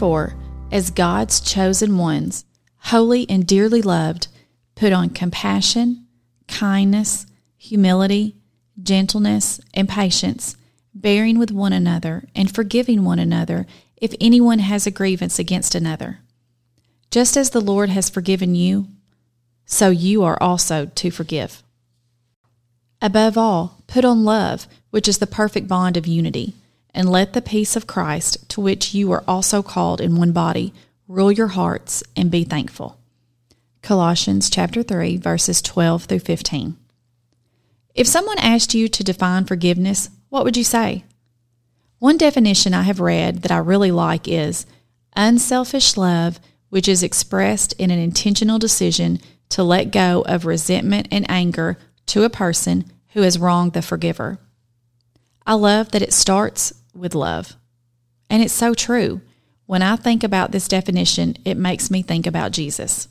Therefore, as God's chosen ones, holy and dearly loved, put on compassion, kindness, humility, gentleness, and patience, bearing with one another and forgiving one another if anyone has a grievance against another. Just as the Lord has forgiven you, so you are also to forgive. Above all, put on love, which is the perfect bond of unity, and let the peace of Christ, to which you are also called in one body, rule your hearts and be thankful. Colossians chapter 3 verses 12 through 15. If someone asked you to define forgiveness, what would you say? One definition I have read that I really like is unselfish love, which is expressed in an intentional decision to let go of resentment and anger to a person who has wronged the forgiver. I love that it starts with love. And it's so true. When I think about this definition, it makes me think about Jesus.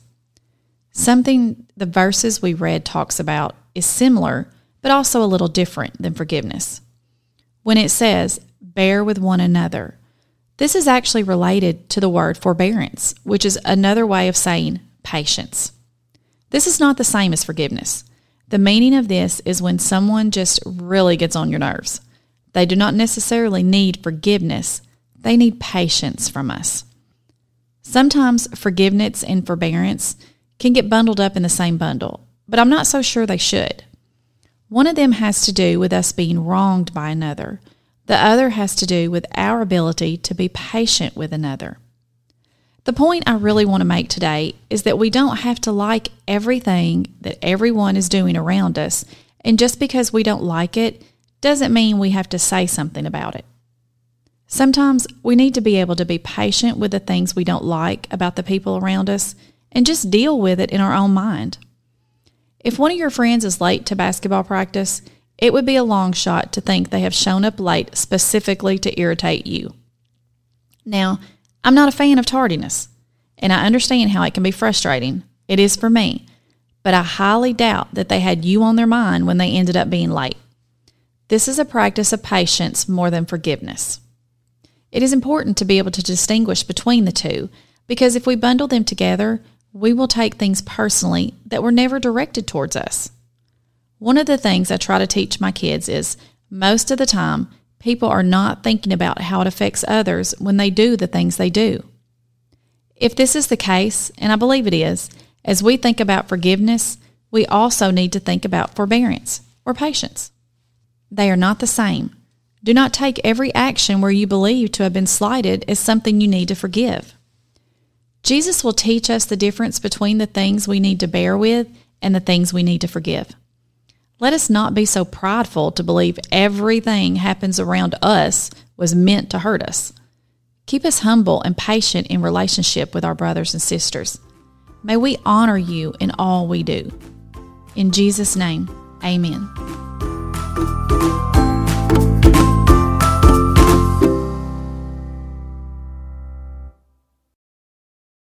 Something the verses we read talks about is similar, but also a little different than forgiveness. When it says, bear with one another, this is actually related to the word forbearance, which is another way of saying patience. This is not the same as forgiveness. The meaning of this is when someone just really gets on your nerves. They do not necessarily need forgiveness, they need patience from us. Sometimes forgiveness and forbearance can get bundled up in the same bundle, but I'm not so sure they should. One of them has to do with us being wronged by another, the other has to do with our ability to be patient with another. The point I really want to make today is that we don't have to like everything that everyone is doing around us, and just because we don't like it doesn't mean we have to say something about it. Sometimes we need to be able to be patient with the things we don't like about the people around us and just deal with it in our own mind. If one of your friends is late to basketball practice, it would be a long shot to think they have shown up late specifically to irritate you. Now, I'm not a fan of tardiness, and I understand how it can be frustrating. It is for me, but I highly doubt that they had you on their mind when they ended up being late. This is a practice of patience more than forgiveness. It is important to be able to distinguish between the two because if we bundle them together, we will take things personally that were never directed towards us. One of the things I try to teach my kids is most of the time, people are not thinking about how it affects others when they do the things they do. If this is the case, and I believe it is, as we think about forgiveness, we also need to think about forbearance or patience. They are not the same. Do not take every action where you believe to have been slighted as something you need to forgive. Jesus will teach us the difference between the things we need to bear with and the things we need to forgive. Let us not be so prideful to believe everything happens around us was meant to hurt us. Keep us humble and patient in relationship with our brothers and sisters. May we honor you in all we do. In Jesus' name, amen.